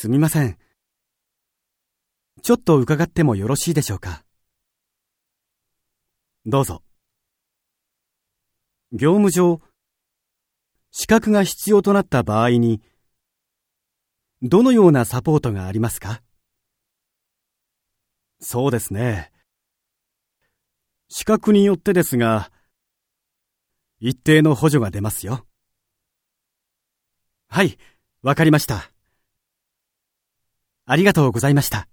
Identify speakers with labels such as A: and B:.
A: すみません。ちょっと伺ってもよろしいでしょうか？どうぞ。業務上、資格が必要となった場合に、どのようなサポートがありますか？そうですね。資格によってですが、一定の補助が出ますよ。はい、わかりました。ありがとうございました。